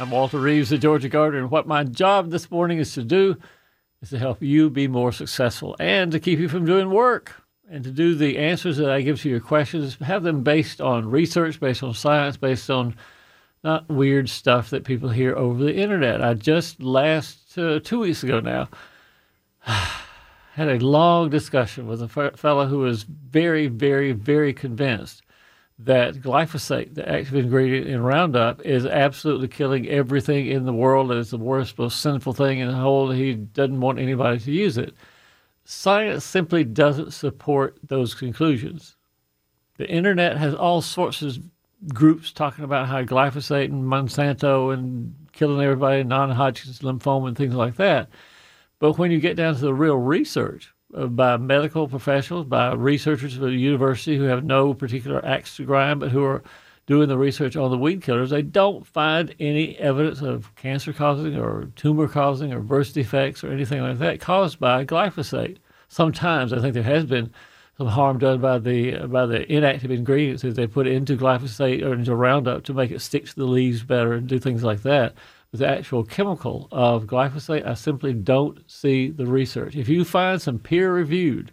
I'm Walter Reeves, the Georgia Gardener, and what my job this morning is to do is to help you be more successful and to keep you from doing work and to do the answers that I give to your questions, have them based on research, based on science, based on not weird stuff that people hear over the internet. I just last uh, two weeks ago now had a long discussion with a f- fellow who was very, very, very convinced that glyphosate, the active ingredient in Roundup, is absolutely killing everything in the world. It's the worst, most sinful thing in the whole. He doesn't want anybody to use it. Science simply doesn't support those conclusions. The internet has all sorts of groups talking about how glyphosate and Monsanto and killing everybody, non-Hodgkin's lymphoma and things like that. But when you get down to the real research by medical professionals, by researchers at the university who have no particular axe to grind, but who are doing the research on the weed killers, they don't find any evidence of cancer causing or tumor causing or birth defects or anything like that caused by glyphosate. Sometimes I think there has been some harm done by the by the inactive ingredients that they put into glyphosate or into Roundup to make it stick to the leaves better and do things like that the actual chemical of glyphosate, I simply don't see the research. If you find some peer reviewed,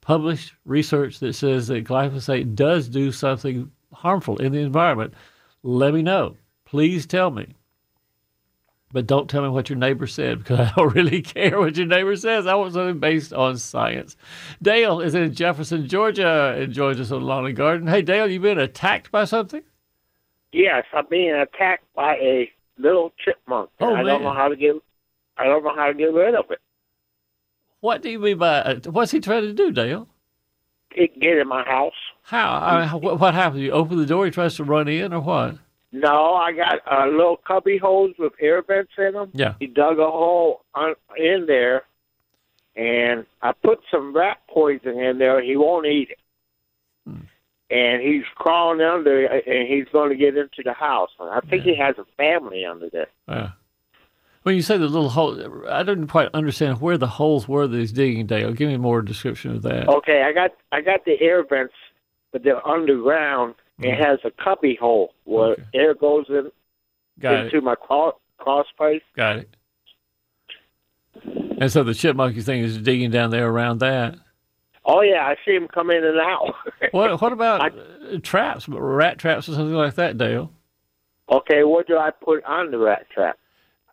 published research that says that glyphosate does do something harmful in the environment, let me know. Please tell me. But don't tell me what your neighbor said because I don't really care what your neighbor says. I want something based on science. Dale is in Jefferson, Georgia, and joins us on Lawn and Garden. Hey, Dale, you been attacked by something? Yes, I'm being attacked by a little chipmunk. Oh, I don't man. know how to get. I don't know how to get rid of it. What do you mean by uh, what's he trying to do, Dale? It get in my house. How? I mean, what, what happens? You open the door, he tries to run in, or what? No, I got a little cubby holes with air vents in them. Yeah. He dug a hole on, in there, and I put some rat poison in there. He won't eat it. And he's crawling under, and he's going to get into the house. I think he has a family under there. Yeah. When you say the little hole, I didn't quite understand where the holes were that he's digging, Dale. Give me more description of that. Okay, I got I got the air vents, but they're underground. It mm. has a cubby hole where Okay. air goes in Got into it. my crawl, crawl space. Got it. And so the chipmunk you think is digging down there around that. Oh yeah, I see him come in and out. What What about uh, traps, rat traps or something like that, Dale? okay, what do I put on the rat trap?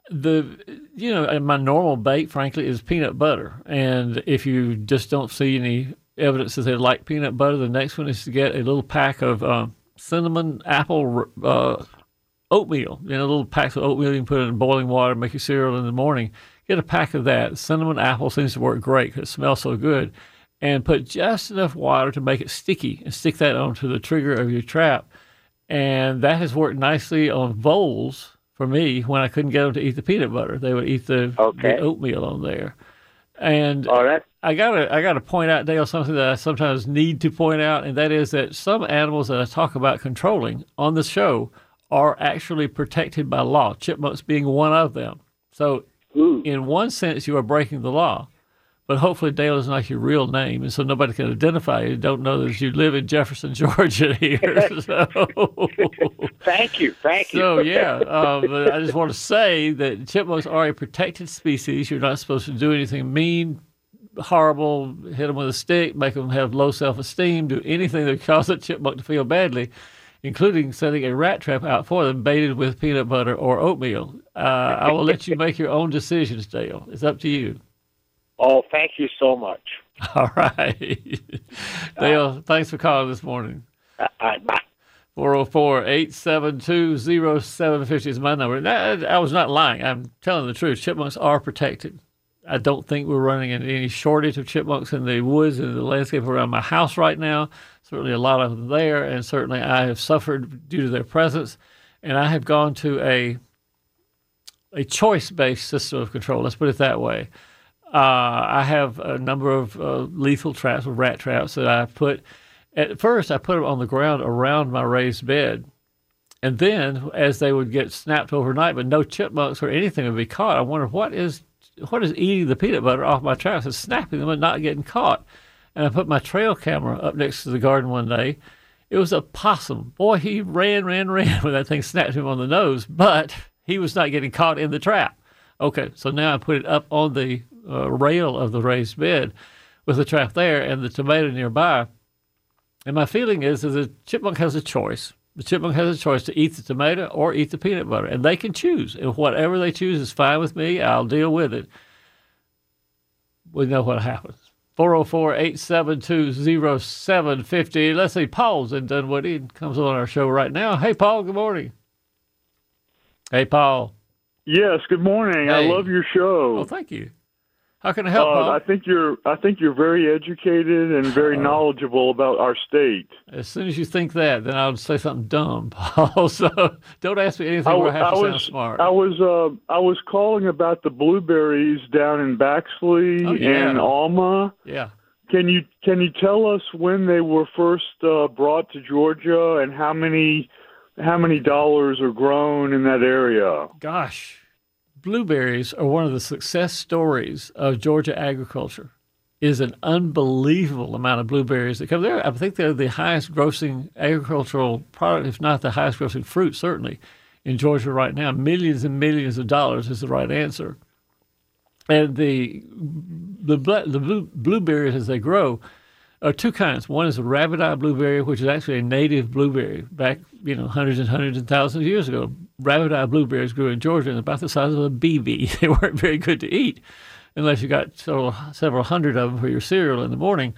the you know my normal bait frankly is peanut butter and if you just don't see any evidence that they like peanut butter the next one is to get a little pack of um, cinnamon apple uh, oatmeal you know little packs of oatmeal you can put in boiling water make your cereal in the morning get a pack of that cinnamon apple seems to work great because it smells so good and put just enough water to make it sticky and stick that onto the trigger of your trap and that has worked nicely on voles for me when I couldn't get them to eat the peanut butter. They would eat the, Okay. the oatmeal on there. And Oh, that I gotta I gotta point out, Dale, something that I sometimes need to point out, and that is that some animals that I talk about controlling on the show are actually protected by law. Chipmunks being one of them. So, ooh, in one sense, you are breaking the law. But hopefully, Dale is not your real name, and so nobody can identify you. Don't know that you live in Jefferson, Georgia. Here, so thank you, thank you. so yeah, um, but I just want to say that chipmunks are a protected species. You're not supposed to do anything mean, horrible, hit them with a stick, make them have low self-esteem, do anything that cause a chipmunk to feel badly, including setting a rat trap out for them, baited with peanut butter or oatmeal. Uh, I will let you make your own decisions, Dale. It's up to you. Oh, thank you so much. All right, Dale. Thanks for calling this morning. Uh, uh, bye. 404 872 0750 is my number. I, I was not lying. I'm telling the truth. Chipmunks are protected. I don't think we're running into any shortage of chipmunks in the woods and the landscape around my house right now. Certainly a lot of them there, and certainly I have suffered due to their presence. And I have gone to a a choice based system of control. Let's put it that way. Uh, I have a number of uh, lethal traps or rat traps that I put. At first, I put them on the ground around my raised bed. And then, as they would get snapped overnight, but no chipmunks or anything would be caught, I wondered what is what is eating the peanut butter off my traps and snapping them and not getting caught. And I put my trail camera up next to the garden one day. It was a possum. Boy, he ran, ran, ran when that thing snapped him on the nose, but he was not getting caught in the trap. Okay, so now I put it up on the uh, rail of the raised bed with the trap there and the tomato nearby. And my feeling is that the chipmunk has a choice. The chipmunk has a choice to eat the tomato or eat the peanut butter, and they can choose. And whatever they choose is fine with me. I'll deal with it. We know what happens. 404 872 0750. Let's see, Paul's in Dunwoody and comes on our show right now. Hey, Paul, good morning. Hey, Paul. Yes, good morning. Hey. I love your show. Oh, thank you. How can I help, Uh, I think you're I think you're very educated and very Oh. knowledgeable about our state. As soon as you think that, then I'll say something dumb, Paul. So don't ask me anything I, where I have to I sound was smart. I was uh, I was calling about the blueberries down in Baxley Oh, yeah. and Alma. yeah. Can you can you tell us when they were first uh, brought to Georgia and how many how many dollars are grown in that area? Gosh, blueberries are one of the success stories of Georgia agriculture. Is an unbelievable amount of blueberries that come there. I think they're the highest grossing agricultural product, if not the highest grossing fruit, certainly in Georgia right now. Millions and millions of dollars is the right answer. And the the the blue, blueberries as they grow are two kinds. One is a rabbit eye blueberry, which is actually a native blueberry back, you know, hundreds and hundreds and thousands of years ago. Rabbit eye blueberries grew in Georgia and about the size of a BB. They weren't very good to eat unless you got several, several hundred of them for your cereal in the morning.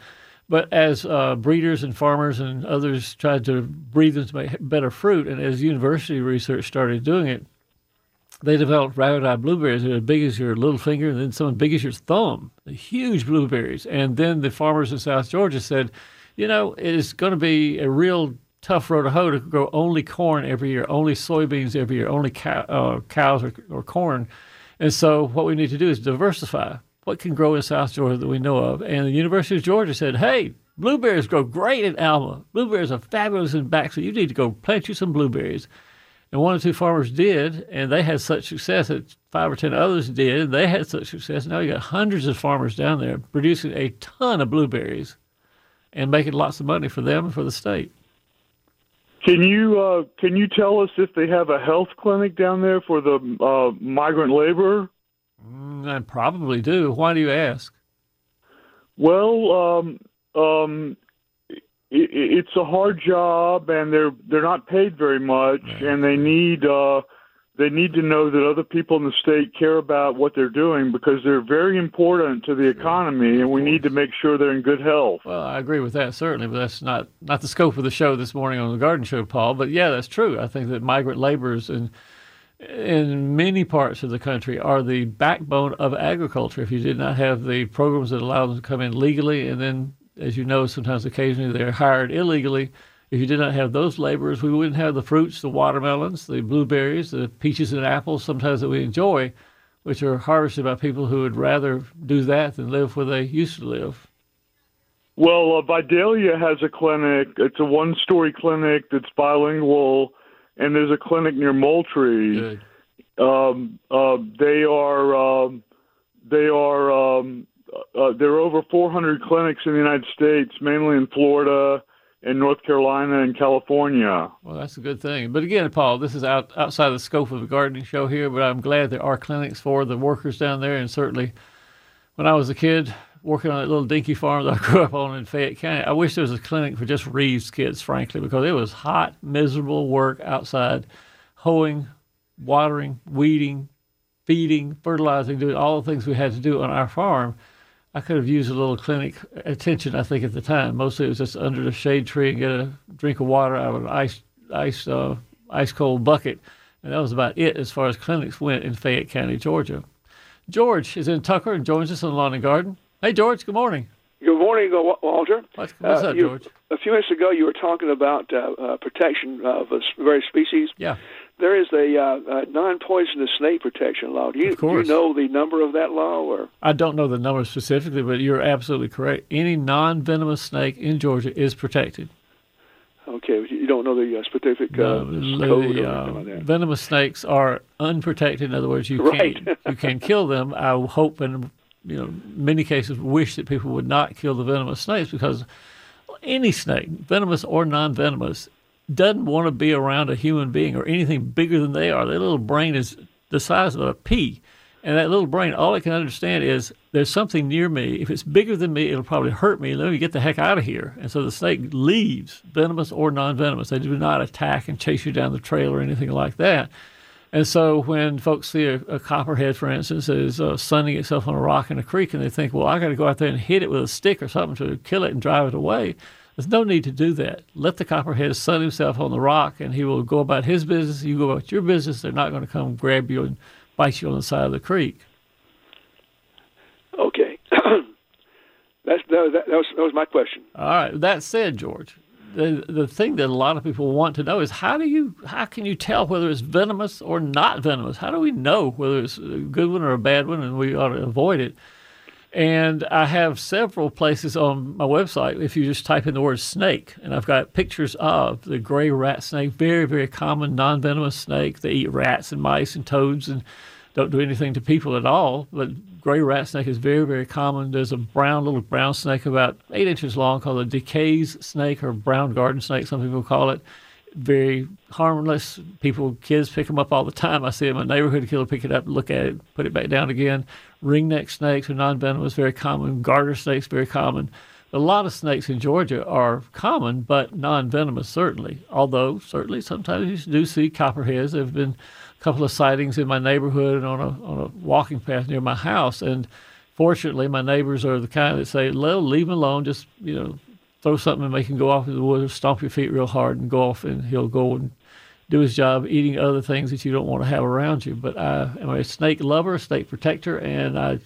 But as uh, breeders and farmers and others tried to breed them to make better fruit, and as university research started doing it, they developed rabbit eye blueberries that are as big as your little finger and then some as big as your thumb, huge blueberries. And then the farmers in South Georgia said, you know, it's going to be a real tough road to hoe to grow only corn every year, only soybeans every year, only cow, uh, cows or, or corn. And so what we need to do is diversify what can grow in South Georgia that we know of. And the University of Georgia said, hey, blueberries grow great in Alma. Blueberries are fabulous in Baxley. You need to go plant you some blueberries. And one or two farmers did, and they had such success that five or ten others did, and they had such success. Now you got hundreds of farmers down there producing a ton of blueberries and making lots of money for them and for the state. Can you uh, can you tell us if they have a health clinic down there for the uh, migrant labor? Mm, I probably do. Why do you ask? Well, um, um, it, it's a hard job, and they're they're not paid very much, and they need uh, they need to know that other people in the state care about what they're doing because they're very important to the economy, and we need to make sure they're in good health. Well, I agree with that certainly, but that's not not the scope of the show this morning on the Garden Show, Paul. But yeah, that's true. I think that migrant laborers in in many parts of the country are the backbone of agriculture. If you did not have the programs that allow them to come in legally, and then, as you know, sometimes occasionally they're hired illegally. If you did not have those laborers, we wouldn't have the fruits, the watermelons, the blueberries, the peaches and apples, sometimes that we enjoy, which are harvested by people who would rather do that than live where they used to live. Well, uh, Vidalia has a clinic. It's a one-story clinic that's bilingual, and there's a clinic near Moultrie. Um, uh, they are um, they are um, uh, there are over 400 clinics in the United States, mainly in Florida and North Carolina and California. Well, that's a good thing. But again, Paul, this is out, outside the scope of the gardening show here, but I'm glad there are clinics for the workers down there. And certainly when I was a kid working on that little dinky farm that I grew up on in Fayette County, I wish there was a clinic for just Reeves kids, frankly, because it was hot, miserable work outside, hoeing, watering, weeding, feeding, fertilizing, doing all the things we had to do on our farm. I could have used a little clinic attention, I think, at the time. Mostly it was just under the shade tree and get a drink of water out of an ice, ice, uh, ice cold bucket. And that was about it as far as clinics went in Fayette County, Georgia. George is in Tucker and joins us on the Lawn and Garden. Hey, George, good morning. Good morning, Walter. What's, what's Uh, up, you- George? A few minutes ago, you were talking about uh, uh, protection of a various species. Yeah. There is a, uh, a non-poisonous snake protection law. Do you, Of course. do you know the number of that law? Or I don't know the number specifically, but you're absolutely correct. Any non-venomous snake in Georgia is protected. okay, you don't know the uh, specific uh, The- code the, or uh, like that. venomous snakes are unprotected. In other words, you Right. can't you can kill them. I hope and you know many cases wish that people would not kill the venomous snakes because any snake, venomous or non-venomous, doesn't want to be around a human being or anything bigger than they are. Their little brain is the size of a pea. And that little brain, all it can understand is there's something near me. If it's bigger than me, it'll probably hurt me. Let me get the heck out of here. And so the snake leaves, venomous or non venomous. They do not attack and chase you down the trail or anything like that. And so when folks see a, a copperhead, for instance, is uh, sunning itself on a rock in a creek, and they think, well, I got to go out there and hit it with a stick or something to kill it and drive it away, there's no need to do that. Let the copperhead sun himself on the rock, and he will go about his business. You go about your business. They're not going to come grab you and bite you on the side of the creek. Okay, that's that, was- that, was that was my question. All right. That said, George, the the thing that a lot of people want to know is how do you how can you tell whether it's venomous or not venomous? How do we know whether it's a good one or a bad one, and we ought to avoid it? And I have several places on my website. If you just type in the word snake, and I've got pictures of the gray rat snake, very, very common non venomous snake. They eat rats and mice and toads and don't do anything to people at all. But gray rat snake is very, very common. There's a brown, little brown snake about eight inches long called a DeKay's snake or brown garden snake, some people call it. Very harmless. People, kids pick them up all the time. I see them in my neighborhood. Killer pick it up, look at it, put it back down again. Ringneck snakes are non-venomous, very common. Garter snakes, very common. A lot of snakes in Georgia are common, but non-venomous certainly. Although certainly sometimes you do see copperheads. There have been a couple of sightings in my neighborhood and on a on a walking path near my house. And fortunately, my neighbors are the kind that say, "Well, leave him alone. Just you know, throw something and make him go off in the woods, stomp your feet real hard, and go off, and he'll go and do his job eating other things that you don't want to have around you. But I am a snake lover, snake protector, and I,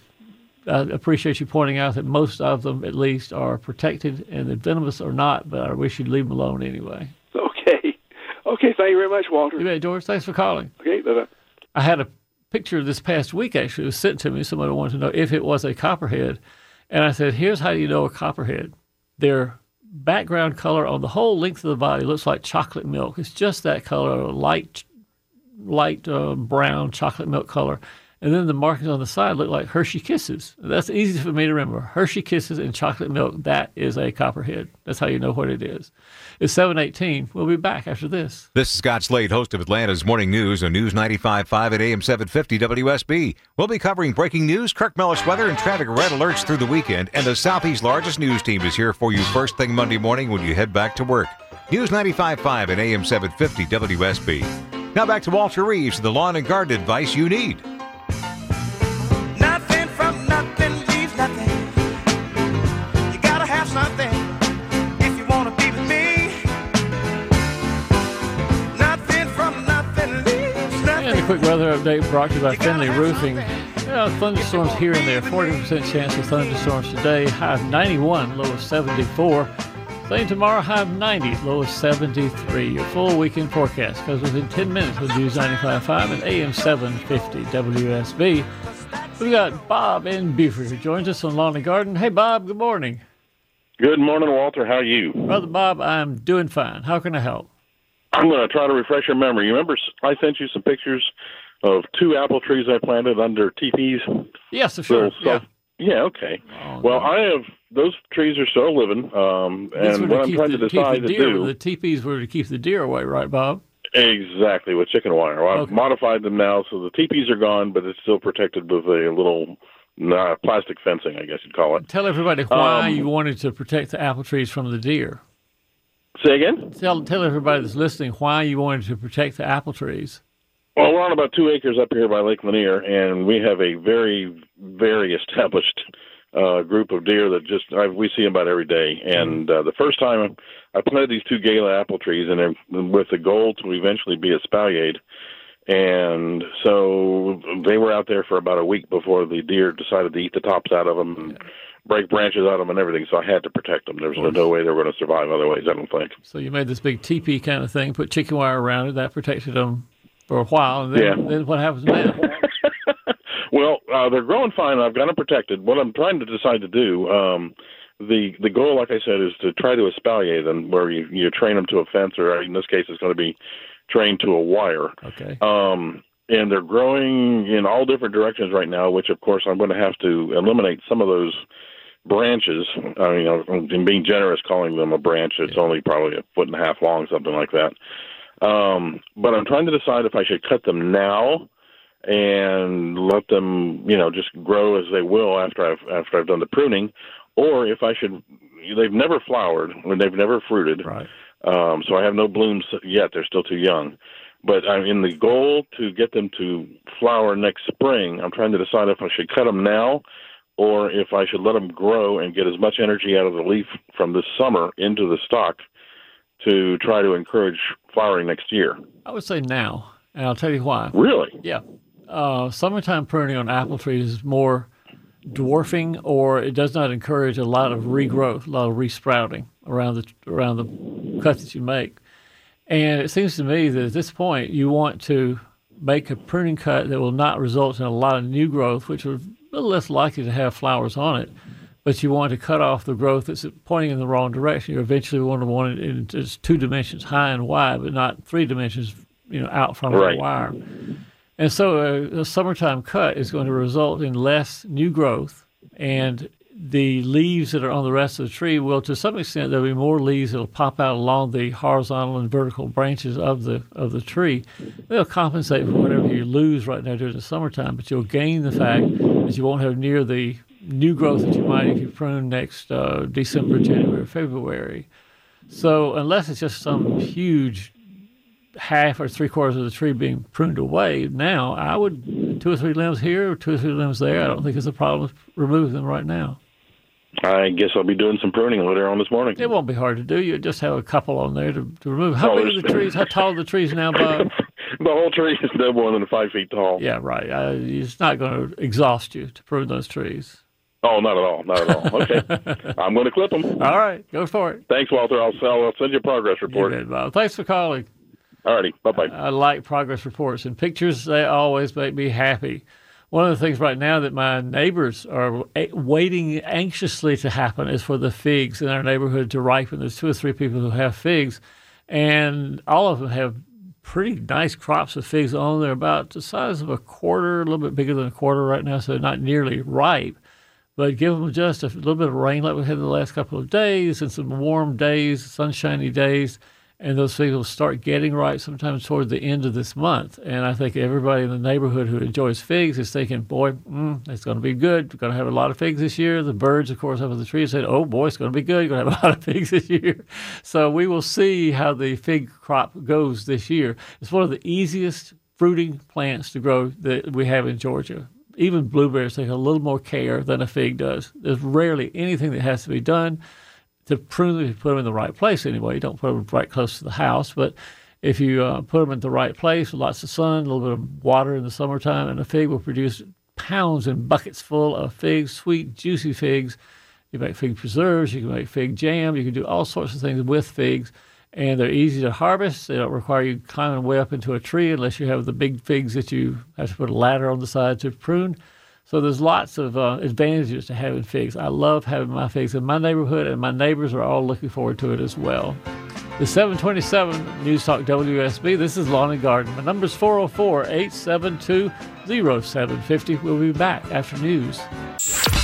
I appreciate you pointing out that most of them, at least, are protected and that venomous or not. But I wish you'd leave them alone anyway. Okay, okay. Thank you very much, Walter. You bet, George. Thanks for calling. Okay, bye bye. I had a picture this past week actually it was sent to me. Somebody wanted to know if it was a copperhead, and I said, "Here's how you know a copperhead. Their background color on the whole length of the body looks like chocolate milk. It's just that color, light, light uh, brown chocolate milk color." And then the markings on the side look like Hershey Kisses. That's easy for me to remember. Hershey Kisses and chocolate milk. That is a copperhead. That's how you know what it is. It's 718. We'll be back after this. This is Scott Slade, host of Atlanta's Morning News on News 95.5 at AM 750 WSB. We'll be covering breaking news, Kirk Mellish weather, and traffic red alerts through the weekend. And the Southeast's largest news team is here for you first thing Monday morning when you head back to work. News 95.5 at AM 750 WSB. Now back to Walter Reeves, the lawn and garden advice you need. A quick weather update brought to you by Finley Roofing. Yeah, thunderstorms here and there. 40% chance of thunderstorms today. High of 91, low of 74. Same tomorrow, high of 90, low of 73. Your full weekend forecast comes within 10 minutes with News 95.5 and AM 750 WSB. We've got Bob in Buford who joins us on Lawn and Garden. Hey, Bob, good morning. Good morning, Walter. How are you? Brother Bob, I'm doing fine. How can I help? I'm going to try to refresh your memory. You remember I sent you some pictures of two apple trees I planted under teepees? Yes, sure. Little Yeah. yeah, okay. Oh, Well, no. I have those trees are still living, um, and what I'm trying the- to decide to do The teepees were to keep the deer away, right, Bob? exactly with chicken wire. Well, I've Okay. modified them now, so the teepees are gone, but it's still protected with a little uh, plastic fencing, I guess you'd call it. Tell everybody why Um, you wanted to protect the apple trees from the deer. Say again? Tell tell everybody that's listening why you wanted to protect the apple trees. Well, we're on about two acres up here by Lake Lanier, and we have a very, very established uh, group of deer that just I, we see them about every day. And uh, the first time I planted these two Gala apple trees, and they're- with the goal to eventually be a espaliered. And so they were out there for about a week before the deer decided to eat the tops out of them and break branches out of them and everything. So I had to protect them. There was no way they were going to survive otherwise. I don't think. So you made this big teepee kind of thing, put chicken wire around it, that protected them for a while, and then, Yeah. then what happens now? Well, uh, they're growing fine. I've got them protected. What I'm trying to decide to do, um, the the goal, like I said, is to try to espalier them, where you you train them to a fence, or in this case, it's going to be trained to a wire. Okay. Um, and they're growing in all different directions right now, which of course I'm going to have to eliminate some of those branches. I mean, I'm being generous calling them a branch. It's only probably a foot and a half long, something like that. Um, but I'm trying to decide if I should cut them now and let them, you know, just grow as they will after I've after I've done the pruning, or if I should. They've never flowered and they've never fruited. Right. Um, so I have no blooms yet. They're still too young. But I'm in the goal to get them to flower next spring. I'm trying to decide if I should cut them now or if I should let them grow and get as much energy out of the leaf from this summer into the stock to try to encourage flowering next year. I would say now, and I'll tell you why. Really? Yeah. Uh, summertime pruning on apple trees is more dwarfing, or it does not encourage a lot of regrowth, a lot of resprouting around the around the cut that you make. And it seems to me that at this point, you want to make a pruning cut that will not result in a lot of new growth, which are a little less likely to have flowers on it. But you want to cut off the growth that's pointing in the wrong direction. You eventually want to want it in just two dimensions, high and wide, but not three dimensions, you know, out from Right. the wire. And so a, a summertime cut is going to result in less new growth, and the leaves that are on the rest of the tree will, to some extent, there'll be more leaves that'll pop out along the horizontal and vertical branches of the of the tree. They'll compensate for whatever you lose right now during the summertime, but you'll gain the fact that you won't have near the new growth that you might if you prune next uh, December, January, February. So unless it's just some huge half or three quarters of the tree being pruned away now, I would two or three limbs here, two or three limbs there. I don't think it's a problem remove them right now. I guess I'll be doing some pruning later on this morning. It won't be hard to do. You just have a couple on there to, to remove. How Oh, big are the trees? How tall are the trees now, Bob? The whole tree is no more than five feet tall. Yeah, right. Uh, it's not going to exhaust you to prune those trees. Oh, not at all. Not at all. Okay. I'm going to clip them. All right, go for it. Thanks, Walter. I'll, I'll send you a progress You report. bet, Bob. Thanks for calling. All righty. Bye bye. I like progress reports and pictures. They always make me happy. One of the things right now that my neighbors are waiting anxiously to happen is for the figs in our neighborhood to ripen. There's two or three people who have figs, and all of them have pretty nice crops of figs on. They're about the size of a quarter, a little bit bigger than a quarter right now, so they're not nearly ripe. But give them just a little bit of rain like we had the last couple of days and some warm days, sunshiny days, and those figs will start getting ripe sometimes toward the end of this month. And I think everybody in the neighborhood who enjoys figs is thinking, boy, mm, it's going to be good. We're going to have a lot of figs this year. The birds, of course, up in the trees said, oh, boy, it's going to be good. You're going to have a lot of figs this year. So we will see how the fig crop goes this year. It's one of the easiest fruiting plants to grow that we have in Georgia. Even blueberries take a little more care than a fig does. There's rarely anything that has to be done to prune them, you put them in the right place anyway. You don't put them right close to the house, but if you uh, put them in the right place, with lots of sun, a little bit of water in the summertime, and a fig will produce pounds and buckets full of figs, sweet, juicy figs. You make fig preserves, you can make fig jam, you can do all sorts of things with figs, and they're easy to harvest. They don't require you climbing way up into a tree unless you have the big figs that you have to put a ladder on the side to prune. So there's lots of uh, advantages to having figs. I love having my figs in my neighborhood, and my neighbors are all looking forward to it as well. The 727 News Talk WSB. This is Lawn and Garden. My number is 404 872 0750. We'll be back after news.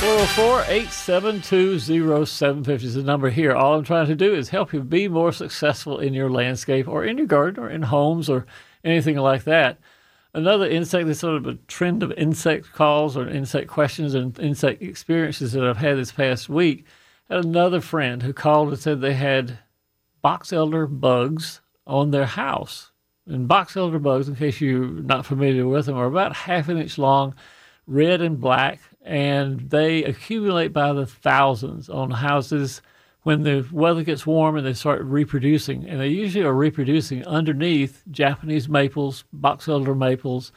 404 872 0750 is the number here. All I'm trying to do is help you be more successful in your landscape or in your garden or in homes or anything like that. Another insect, this sort of a trend of insect calls or insect questions and insect experiences that I've had this past week. Had another friend who called and said they had box elder bugs on their house. And box elder bugs, in case you're not familiar with them, are about half an inch long, red and black, and they accumulate by the thousands on houses when the weather gets warm and they start reproducing. And they usually are reproducing underneath Japanese maples, box elder maples,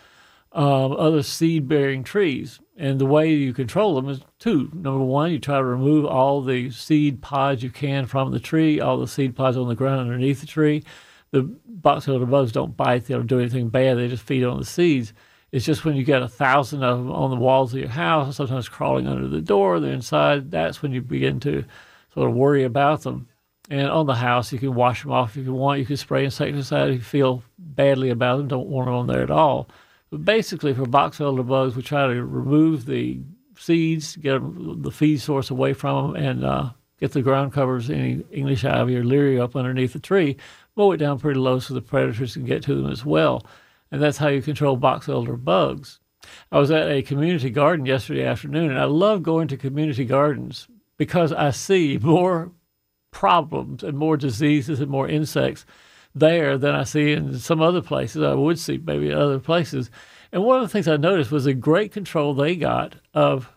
um, other seed bearing trees. And the way you control them is two. Number one, you try to remove all the seed pods you can from the tree, all the seed pods on the ground underneath the tree. The box elder bugs don't bite, they don't do anything bad, they just feed on the seeds. It's just when you get a thousand of them on the walls of your house, sometimes crawling under the door, they're inside, that's when you begin to sort of worry about them. And on the house, you can wash them off if you want. You can spray insecticide if you feel badly about them, don't want them on there at all. But basically, for box elder bugs, we try to remove the seeds, get the feed source away from them, and uh, get the ground covers, any English ivy or liriope up underneath the tree, mow it down pretty low so the predators can get to them as well. And that's how you control box elder bugs. I was at a community garden yesterday afternoon, and I love going to community gardens because I see more problems and more diseases and more insects there than I see in some other places. I would see maybe other places. And one of the things I noticed was the great control they got of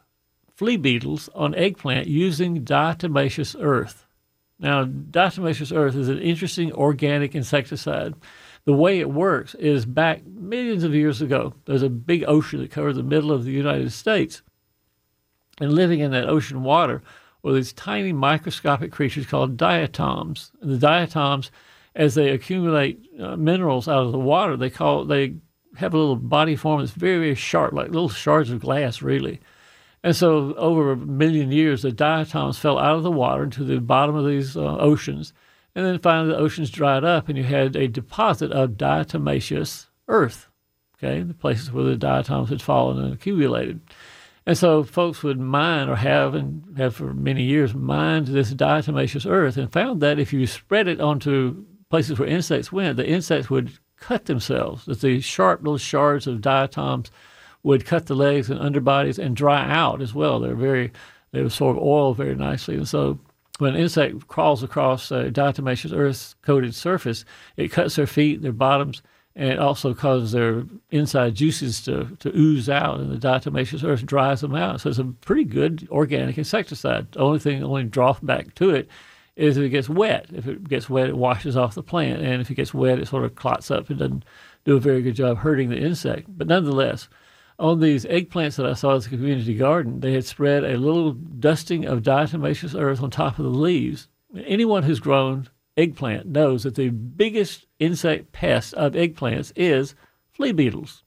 flea beetles on eggplant using diatomaceous earth. Now, diatomaceous earth is an interesting organic insecticide. The way it works is back millions of years ago, there's a big ocean that covers the middle of the United States. And living in that ocean water were these tiny microscopic creatures called diatoms. And the diatoms as they accumulate uh, minerals out of the water, they call they have a little body form that's very very sharp, like little shards of glass, really. And so, over a million years, the diatoms fell out of the water into the bottom of these uh, oceans, and then finally the oceans dried up, and you had a deposit of diatomaceous earth. Okay, the places where the diatoms had fallen and accumulated. And so folks would mine or have and have for many years mined this diatomaceous earth and found that if you spread it onto places where insects went, the insects would cut themselves. That the sharp little shards of diatoms would cut the legs and underbodies and dry out as well. They're very, they absorb oil very nicely. And so when an insect crawls across a diatomaceous earth coated surface, it cuts their feet, their bottoms, and it also causes their inside juices to, to ooze out, and the diatomaceous earth dries them out. So it's a pretty good organic insecticide. The only thing, the only drawback to it is if it gets wet. If it gets wet, it washes off the plant, and if it gets wet, it sort of clots up and doesn't do a very good job hurting the insect. But nonetheless, on these eggplants that I saw at the community garden, they had spread a little dusting of diatomaceous earth on top of the leaves. Anyone who's grown eggplant knows that the biggest insect pest of eggplants is flea beetles.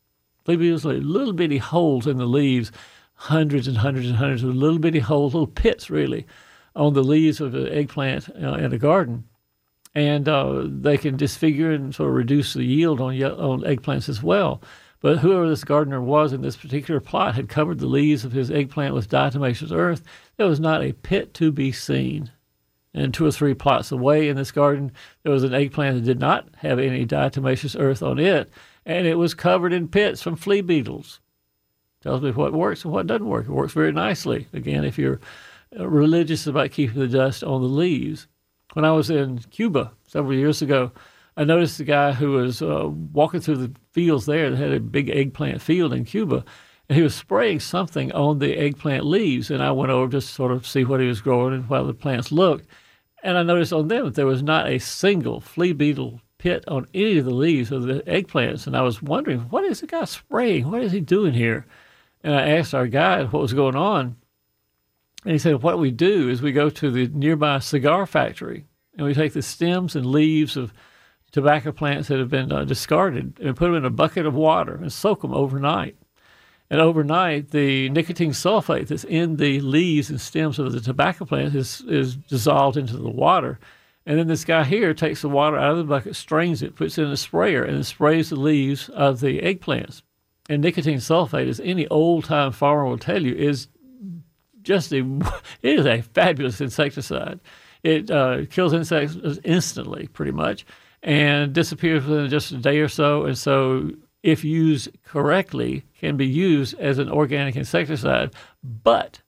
Flea beetles are little bitty holes in the leaves, hundreds and hundreds and hundreds of little bitty holes, little pits really, on the leaves of an eggplant uh, in a garden, and uh, they can disfigure and sort of reduce the yield on on eggplants as well. But whoever this gardener was in this particular plot had covered the leaves of his eggplant with diatomaceous earth. There was not a pit to be seen. And two or three plots away in this garden, there was an eggplant that did not have any diatomaceous earth on it, and it was covered in pits from flea beetles. Tells me what works and what doesn't work. It works very nicely. Again, if you're uh, religious about keeping the dust on the leaves. When I was in Cuba several years ago, I noticed a guy who was uh, walking through the fields there that had a big eggplant field in Cuba, and he was spraying something on the eggplant leaves. And I went over just to sort of see what he was growing and how the plants looked. And I noticed on them that there was not a single flea beetle pit on any of the leaves of the eggplants. And I was wondering, what is the guy spraying? What is he doing here? And I asked our guide what was going on. And he said, What we do is we go to the nearby cigar factory and we take the stems and leaves of tobacco plants that have been uh, discarded and put them in a bucket of water and soak them overnight. And overnight, the nicotine sulfate that's in the leaves and stems of the tobacco plant is, is dissolved into the water. And then this guy here takes the water out of the bucket, strains it, puts it in a sprayer, and sprays the leaves of the eggplants. And nicotine sulfate, as any old time farmer will tell you, is just a it is a fabulous insecticide. It uh, kills insects instantly, pretty much, and disappears within just a day or so. And so, if used correctly, can be used as an organic insecticide. But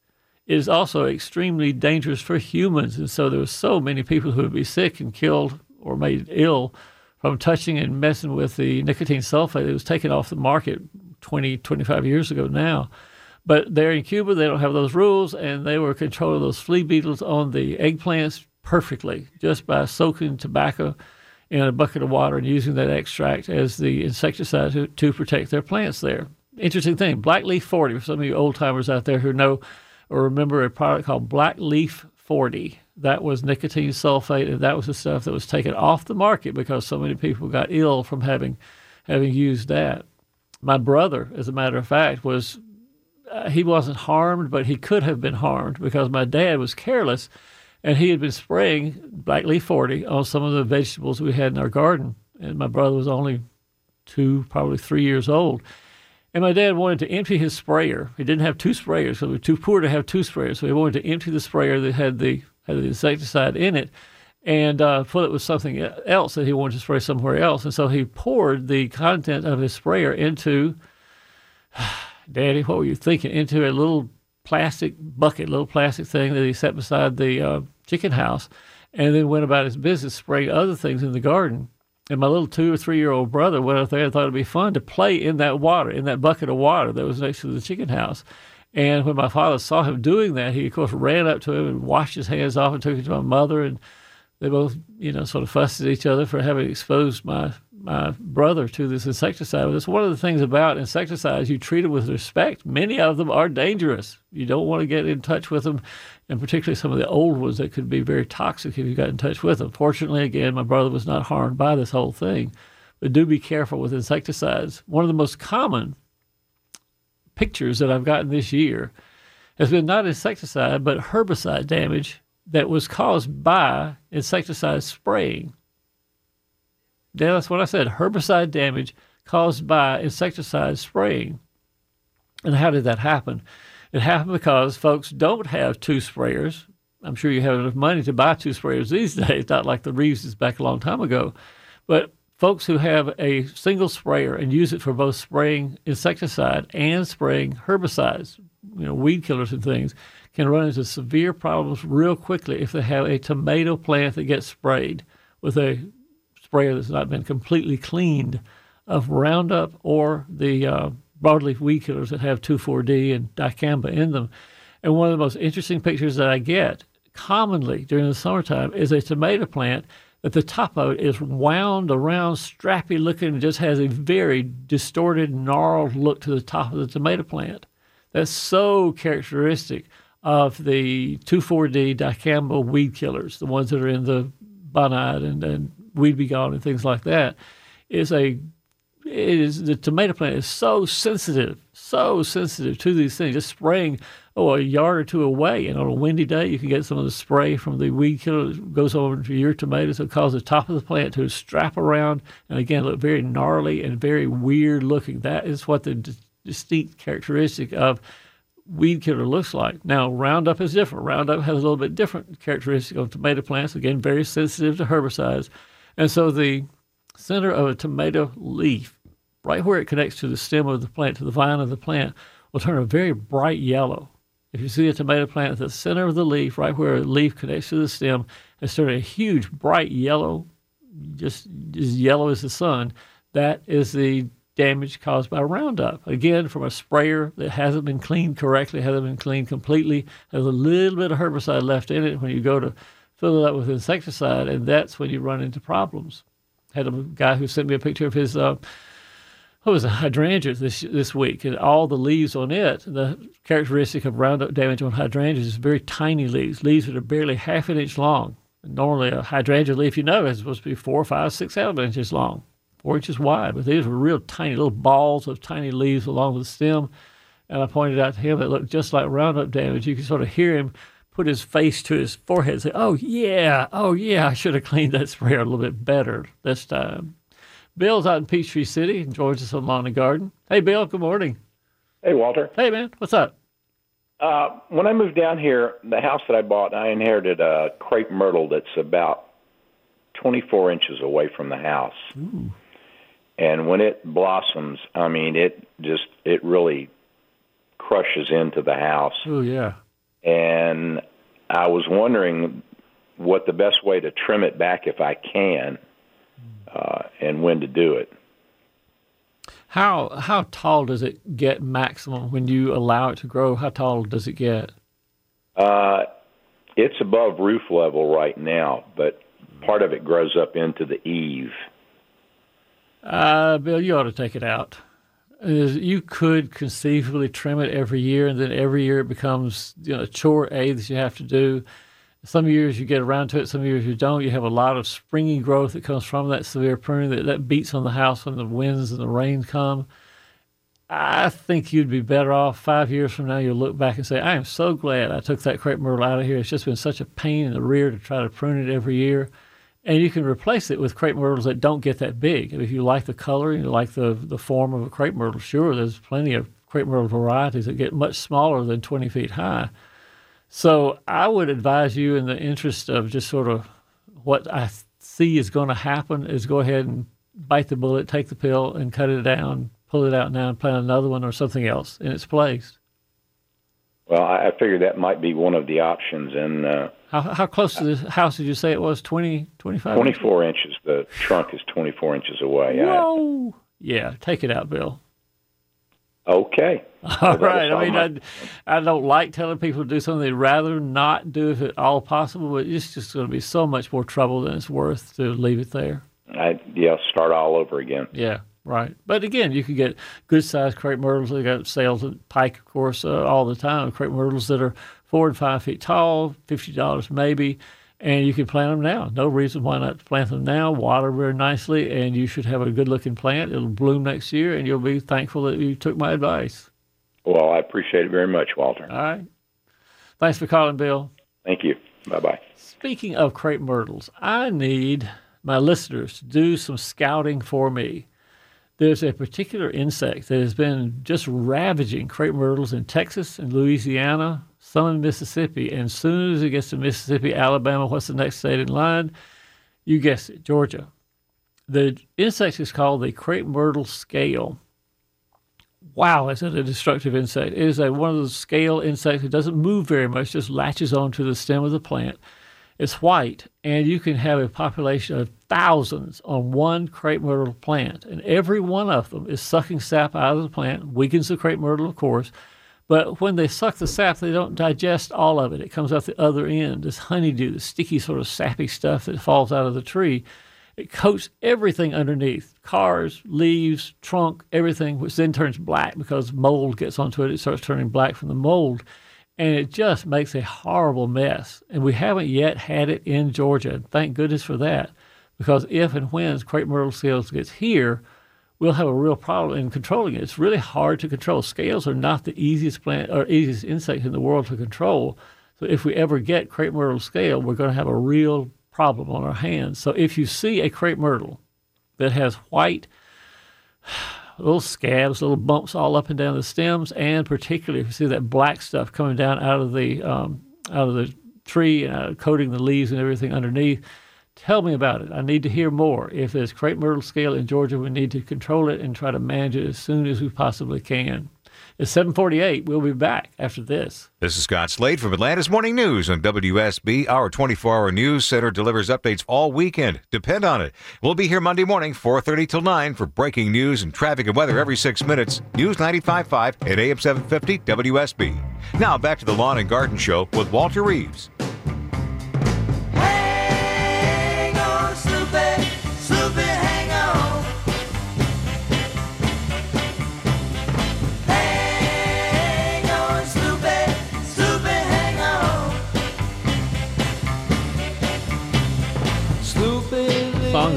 it is also extremely dangerous for humans. And so, there were so many people who would be sick and killed or made ill from touching and messing with the nicotine sulfate. It was taken off the market 20, 25 years ago now. But there in Cuba, they don't have those rules, and they were controlling those flea beetles on the eggplants perfectly just by soaking tobacco in a bucket of water and using that extract as the insecticide to, to protect their plants there. Interesting thing, Black Leaf 40, for some of you old timers out there who know or remember a product called Black Leaf 40. That was nicotine sulfate, and that was the stuff that was taken off the market because so many people got ill from having having used that. My brother, as a matter of fact, was uh, he wasn't harmed, but he could have been harmed because my dad was careless and he had been spraying black leaf 40 on some of the vegetables we had in our garden. And my brother was only two, probably three years old. And my dad wanted to empty his sprayer. He didn't have two sprayers, so we were too poor to have two sprayers. So he wanted to empty the sprayer that had the had the insecticide in it, and uh, fill it with something else that he wanted to spray somewhere else. And so he poured the content of his sprayer into, Daddy, what were you thinking? Into a little plastic bucket, little plastic thing that he set beside the uh, chicken house, and then went about his business spraying other things in the garden. And my little two or three year old brother went out there and thought it'd be fun to play in that water, in that bucket of water that was next to the chicken house. And when my father saw him doing that, he of course ran up to him and washed his hands off and took it to my mother, and they both, you know, sort of fussed at each other for having exposed my my brother to this insecticide. It's one of the things about insecticides, you treat them with respect. Many of them are dangerous. You don't want to get in touch with them, and particularly some of the old ones that could be very toxic if you got in touch with them. Fortunately, again, my brother was not harmed by this whole thing. But do be careful with insecticides. One of the most common pictures that I've gotten this year has been not insecticide, but herbicide damage that was caused by insecticide spraying. Yeah, that's what I said. Herbicide damage caused by insecticide spraying. And how did that happen? It happened because folks don't have two sprayers. I'm sure you have enough money to buy two sprayers these days, not like the Reeves back a long time ago. But folks who have a single sprayer and use it for both spraying insecticide and spraying herbicides, you know, weed killers and things, can run into severe problems real quickly if they have a tomato plant that gets sprayed with a sprayer that's not been completely cleaned of Roundup or the uh, broadleaf weed killers that have 2,4-D and dicamba in them. And one of the most interesting pictures that I get commonly during the summertime is a tomato plant that the top of it is wound around, strappy looking, and just has a very distorted, gnarled look to the top of the tomato plant. That's so characteristic of the 2,4-D dicamba weed killers, the ones that are in the Bonide and, and Weed B Gon and things like that is a it is the tomato plant is so sensitive, so sensitive to these things. Just spraying oh a yard or two away, and on a windy day you can get some of the spray from the weed killer that goes over into your tomatoes. It causes the top of the plant to strap around, and again look very gnarly and very weird looking. That is what the d- distinct characteristic of weed killer looks like. Now, Roundup is different. Roundup has a little bit different characteristic of tomato plants. Again, very sensitive to herbicides. And so the center of a tomato leaf, right where it connects to the stem of the plant, to the vine of the plant, will turn a very bright yellow. If you see a tomato plant at the center of the leaf, right where a leaf connects to the stem, it's turning a huge bright yellow, just as yellow as the sun. That is the damage caused by Roundup. Again, from a sprayer that hasn't been cleaned correctly, hasn't been cleaned completely, has a little bit of herbicide left in it. When you go to fill it up with insecticide, and that's when you run into problems. Had a guy who sent me a picture of his, uh, what was a hydrangea this this week, and all the leaves on it. The characteristic of Roundup damage on hydrangeas is very tiny leaves, leaves that are barely half an inch long. Normally, a hydrangea leaf, you know, is supposed to be four, five, six, seven inches long, four inches wide. But these were real tiny little balls of tiny leaves along the stem. And I pointed out to him that looked just like Roundup damage. You could sort of hear him put his face to his forehead and say, Oh, yeah, oh, yeah, I should have cleaned that sprayer a little bit better this time. Bill's out in Peachtree City and joins us on Lawn Garden. Hey, Bill, good morning. Hey, Walter. Hey, man, what's up? Uh, when I moved down here, the house that I bought, I inherited a crepe myrtle that's about 24 inches away from the house. Ooh. And when it blossoms, I mean, it just, it really crushes into the house. Oh, yeah and I was wondering what the best way to trim it back if I can. uh, and when to do it. How how tall does it get maximum when you allow it to grow? How tall does it get? Uh, it's above roof level right now, but part of it grows up into the eave. Uh, Bill, you ought to take it out. Is you could conceivably trim it every year, and then every year it becomes you know, a chore A that you have to do. Some years you get around to it, some years you don't. You have a lot of springy growth that comes from that severe pruning that, that beats on the house when the winds and the rain come. I think you'd be better off five years from now. You'll look back and say, I am so glad I took that crepe myrtle out of here. It's just been such a pain in the rear to try to prune it every year. And you can replace it with crepe myrtles that don't get that big. If you like the color and you like the, the form of a crepe myrtle, sure, there's plenty of crepe myrtle varieties that get much smaller than 20 feet high. So I would advise you, in the interest of just sort of what I see is going to happen, is go ahead and bite the bullet, take the pill, and cut it down, pull it out now, and plant another one or something else in its place. Well, I figured that might be one of the options. And uh, how, how close to the house did you say it was? 20, 25? 24 inches. The trunk is 24 inches away. Whoa. I, yeah, take it out, Bill. Okay. All right. I mean, I, I don't like telling people to do something they'd rather not do if at all possible, but it's just going to be so much more trouble than it's worth to leave it there. I yeah, start all over again. Yeah, right. But again, you can get good sized crepe myrtles. They got sales at Pike, of course, uh, all the time. Crepe myrtles that are four and five feet tall, fifty dollars maybe and you can plant them now. No reason why not plant them now. Water very nicely, and you should have a good looking plant. It'll bloom next year, and you'll be thankful that you took my advice. Well, I appreciate it very much, Walter. All right. Thanks for calling, Bill. Thank you. Bye bye. Speaking of crepe myrtles, I need my listeners to do some scouting for me. There's a particular insect that has been just ravaging crepe myrtles in Texas and Louisiana, some in Mississippi. And as soon as it gets to Mississippi, Alabama, what's the next state in line? You guess it, Georgia. The insect is called the crepe myrtle scale. Wow, is it a destructive insect? It is a, one of those scale insects that doesn't move very much, just latches onto the stem of the plant. It's white, and you can have a population of thousands on one crepe myrtle plant, and every one of them is sucking sap out of the plant, weakens the crepe myrtle, of course, but when they suck the sap, they don't digest all of it. It comes out the other end. This honeydew, the sticky sort of sappy stuff that falls out of the tree, it coats everything underneath cars, leaves, trunk, everything, which then turns black because mold gets onto it. It starts turning black from the mold. And it just makes a horrible mess. And we haven't yet had it in Georgia. Thank goodness for that. Because if and when crepe myrtle scales gets here, we'll have a real problem in controlling it. It's really hard to control. Scales are not the easiest plant or easiest insect in the world to control. So if we ever get crepe myrtle scale, we're going to have a real problem on our hands. So if you see a crepe myrtle that has white little scabs, little bumps all up and down the stems, and particularly if you see that black stuff coming down out of the um, out of the tree and uh, coating the leaves and everything underneath, Tell me about it. I need to hear more. If there's crepe myrtle scale in Georgia, we need to control it and try to manage it as soon as we possibly can. It's 748. We'll be back after this. This is Scott Slade from Atlanta's Morning News on WSB. Our 24-hour news center delivers updates all weekend. Depend on it. We'll be here Monday morning, 4.30 till 9 for breaking news and traffic and weather every six minutes. News 95.5 at AM 750 WSB. Now back to the Lawn and Garden Show with Walter Reeves.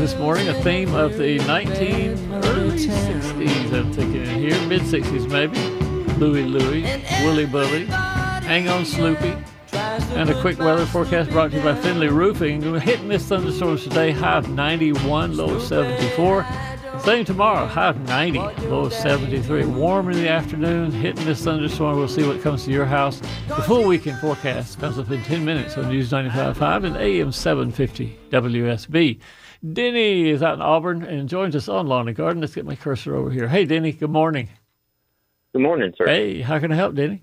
This morning, a theme of the 19 early 60s, I'm thinking in here, mid 60s maybe. Louie Louie, Woolly Bully, Hang on Sloopy, and a quick weather forecast brought to you by Finley Roofing. Hit and miss thunderstorms today, high of 91, low of 74. Same tomorrow, high of 90, low of 73. Warm in the afternoon, hit and miss thunderstorm. We'll see what comes to your house. The full weekend forecast comes up in 10 minutes on News 95.5 and AM 750 WSB. Denny is out in Auburn and joins us on Lawn and Garden. Let's get my cursor over here. Hey, Denny, good morning. Good morning, sir. Hey, how can I help, Denny?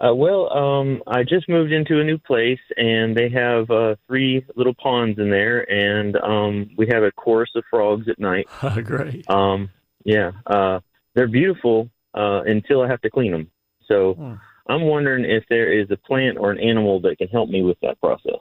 Uh, well, um, I just moved into a new place, and they have uh, three little ponds in there, and um, we have a chorus of frogs at night. Great. Um, yeah, uh, they're beautiful uh, until I have to clean them. So Hmm. I'm wondering if there is a plant or an animal that can help me with that process.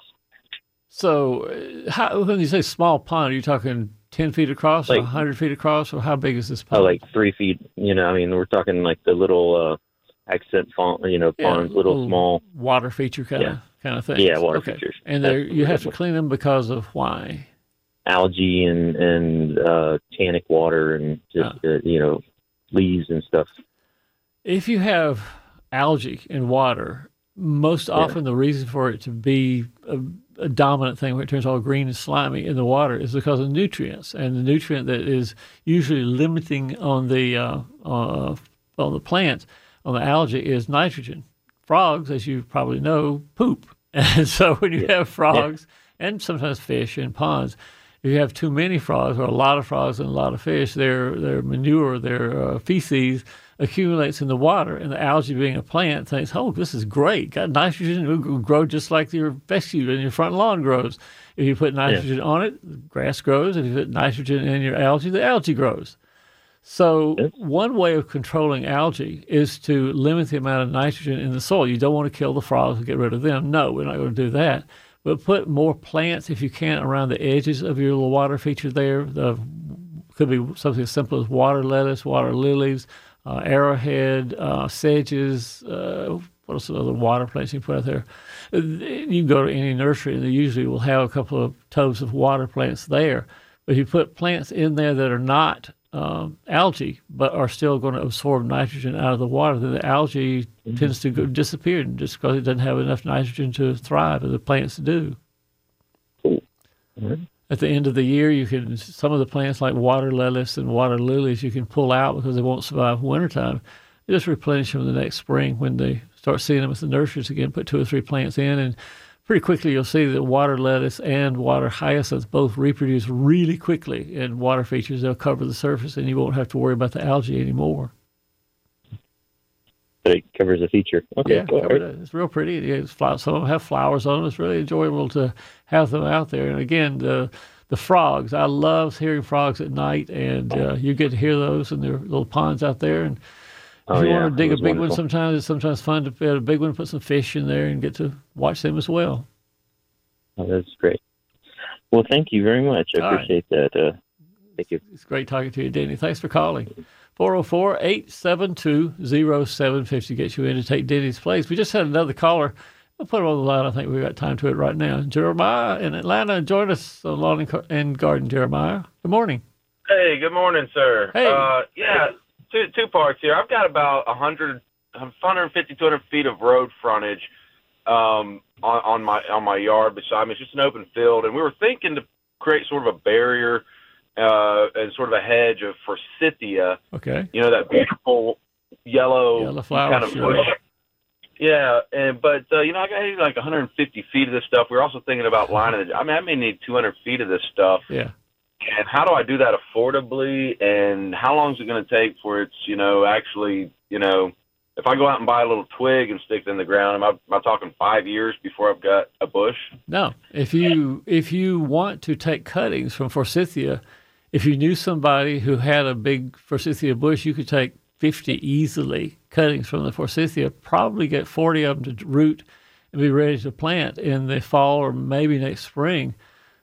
So, uh, how, when you say small pond, are you talking 10 feet across or Like- 100 feet across? Or how big is this Uh, pond? like three feet, you know. I mean, we're talking like the little uh, accent font, you know, Yeah, ponds, little, small. water feature kind Yeah. of kind of thing. Yeah, water okay. features. And they you have to clean them because of why? algae and and uh, tannic water and just uh, you know leaves and stuff. If you have algae in water, most often the reason for it to be a, a dominant thing where it turns all green and slimy in the water is because of nutrients, and the nutrient that is usually limiting on the uh, uh, on the plants on the algae is nitrogen. Frogs, as you probably know, poop, and so when you have frogs and sometimes fish in ponds, if you have too many frogs or a lot of frogs and a lot of fish, their their manure, their uh, feces accumulates in the water, and the algae, being a plant, thinks, "Oh, this is great! Got nitrogen. It will grow just like your fescue and your front lawn grows. If you put nitrogen on it, the grass grows. If you put nitrogen in your algae, the algae grows." So one way of controlling algae is to limit the amount of nitrogen in the soil. You don't want to kill the frogs and get rid of them. No, we're not going to do that. But put more plants, if you can, around the edges of your little water feature there. The could be something as simple as water lettuce, water lilies, uh, arrowhead, uh, sedges. Uh, what are some other water plants you put out there? You can go to any nursery, and they usually will have a couple of tubs of water plants there. But if you put plants in there that are not um, algae, but are still going to absorb nitrogen out of the water, then the algae tends to go, disappear just because it doesn't have enough nitrogen to thrive as the plants do. At the end of the year, you can some of the plants like water lettuce and water lilies you can pull out because they won't survive wintertime. Just replenish them the next spring when they start seeing them at the nurseries again. Put two or three plants in, and pretty quickly you'll see that water lettuce and water hyacinths both reproduce really quickly in water features. They'll cover the surface, and you won't have to worry about the algae anymore. But it covers a feature. Okay, Yeah, cool. covered it. it's real pretty. It's some of them have flowers on them. It's really enjoyable to have them out there. And again, the the frogs. I love hearing frogs at night, and uh, you get to hear those in their little ponds out there. And if Oh, you yeah, want to dig a big one, sometimes it's sometimes fun to put a big one, put some fish in there, and get to watch them as well. Oh, that's great. Well, thank you very much. I All right. appreciate that. Uh, thank you. It's great talking to you, Danny. Thanks for calling. 404 872 0750 gets you in to take Denny's place. We just had another caller. I'll put him on the line. I think we've got time to it right now. Jeremiah in Atlanta, join us on Lawn and Garden, Jeremiah. Good morning. Hey, good morning, sir. Hey. Uh, yeah, two two parts here. I've got about 100, 150, 200 feet of road frontage um, on, on my on my yard beside me. It's just an open field, and we were thinking to create sort of a barrier uh, and sort of a hedge of forsythia. Okay. You know that beautiful yellow, Yellow flower, kind of sure. bush. Yeah, and but uh, you know I got like 150 feet of this stuff. We are also thinking about lining it. I mean, I may need 200 feet of this stuff. Yeah. And how do I do that affordably? And how long is it going to take for it's, you know, actually, you know, if I go out and buy a little twig and stick it in the ground, am I, am I talking five years before I've got a bush? No, if you if you want to take cuttings from forsythia, if you knew somebody who had a big forsythia bush, you could take fifty easily cuttings from the forsythia. Probably get forty of them to root and be ready to plant in the fall or maybe next spring.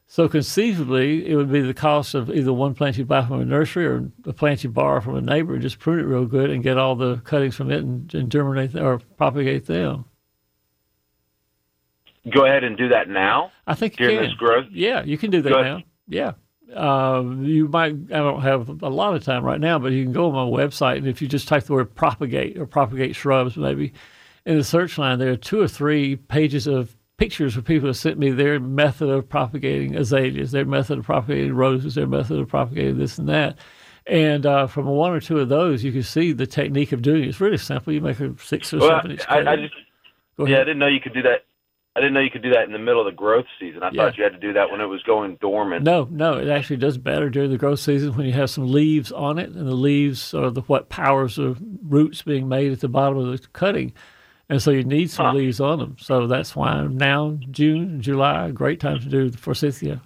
So conceivably, it would be the cost of either one plant you buy from a nursery or a plant you borrow from a neighbor and just prune it real good and get all the cuttings from it and, and germinate or propagate them. Go ahead and do that now. I think you during can. this growth. Yeah, you can do that Go now. ahead. Yeah. Um, you might, I don't have a lot of time right now, but you can go on my website and if you just type the word propagate or propagate shrubs, maybe in the search line, there are two or three pages of pictures of people who sent me their method of propagating azaleas, their method of propagating roses, their method of propagating this and that. And uh, from one or two of those, you can see the technique of doing it. It's really simple. You make a six or Well, seven inch I, I just, yeah, I didn't know you could do that. I didn't know you could do that in the middle of the growth season. I Yeah. thought you had to do that when it was going dormant. No, no, it actually does better during the growth season when you have some leaves on it, and the leaves are the what powers the roots being made at the bottom of the cutting. And so you need some Huh. leaves on them. So that's why now, June, July, great time to do the forsythia.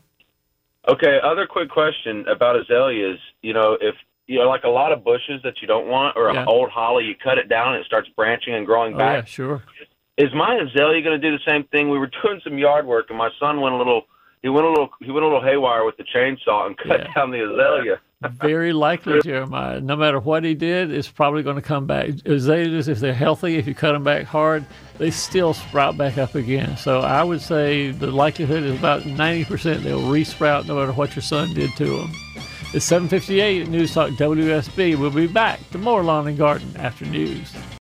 Okay, other quick question about azaleas. You know, if you know, like a lot of bushes that you don't want, or Yeah. an old holly, you cut it down and it starts branching and growing Oh, back. yeah, sure. Is my azalea going to do the same thing? We were doing some yard work, and my son went a little. He went a little. He went a little haywire with the chainsaw and cut Yeah. down the azalea. Very likely, Jeremiah. No matter what he did, it's probably going to come back. Azaleas, if they're healthy, if you cut them back hard, they still sprout back up again. So I would say the likelihood is about 90% they'll resprout no matter what your son did to them. It's 758 at News Talk WSB. We'll be back to more Lawn and Garden after news.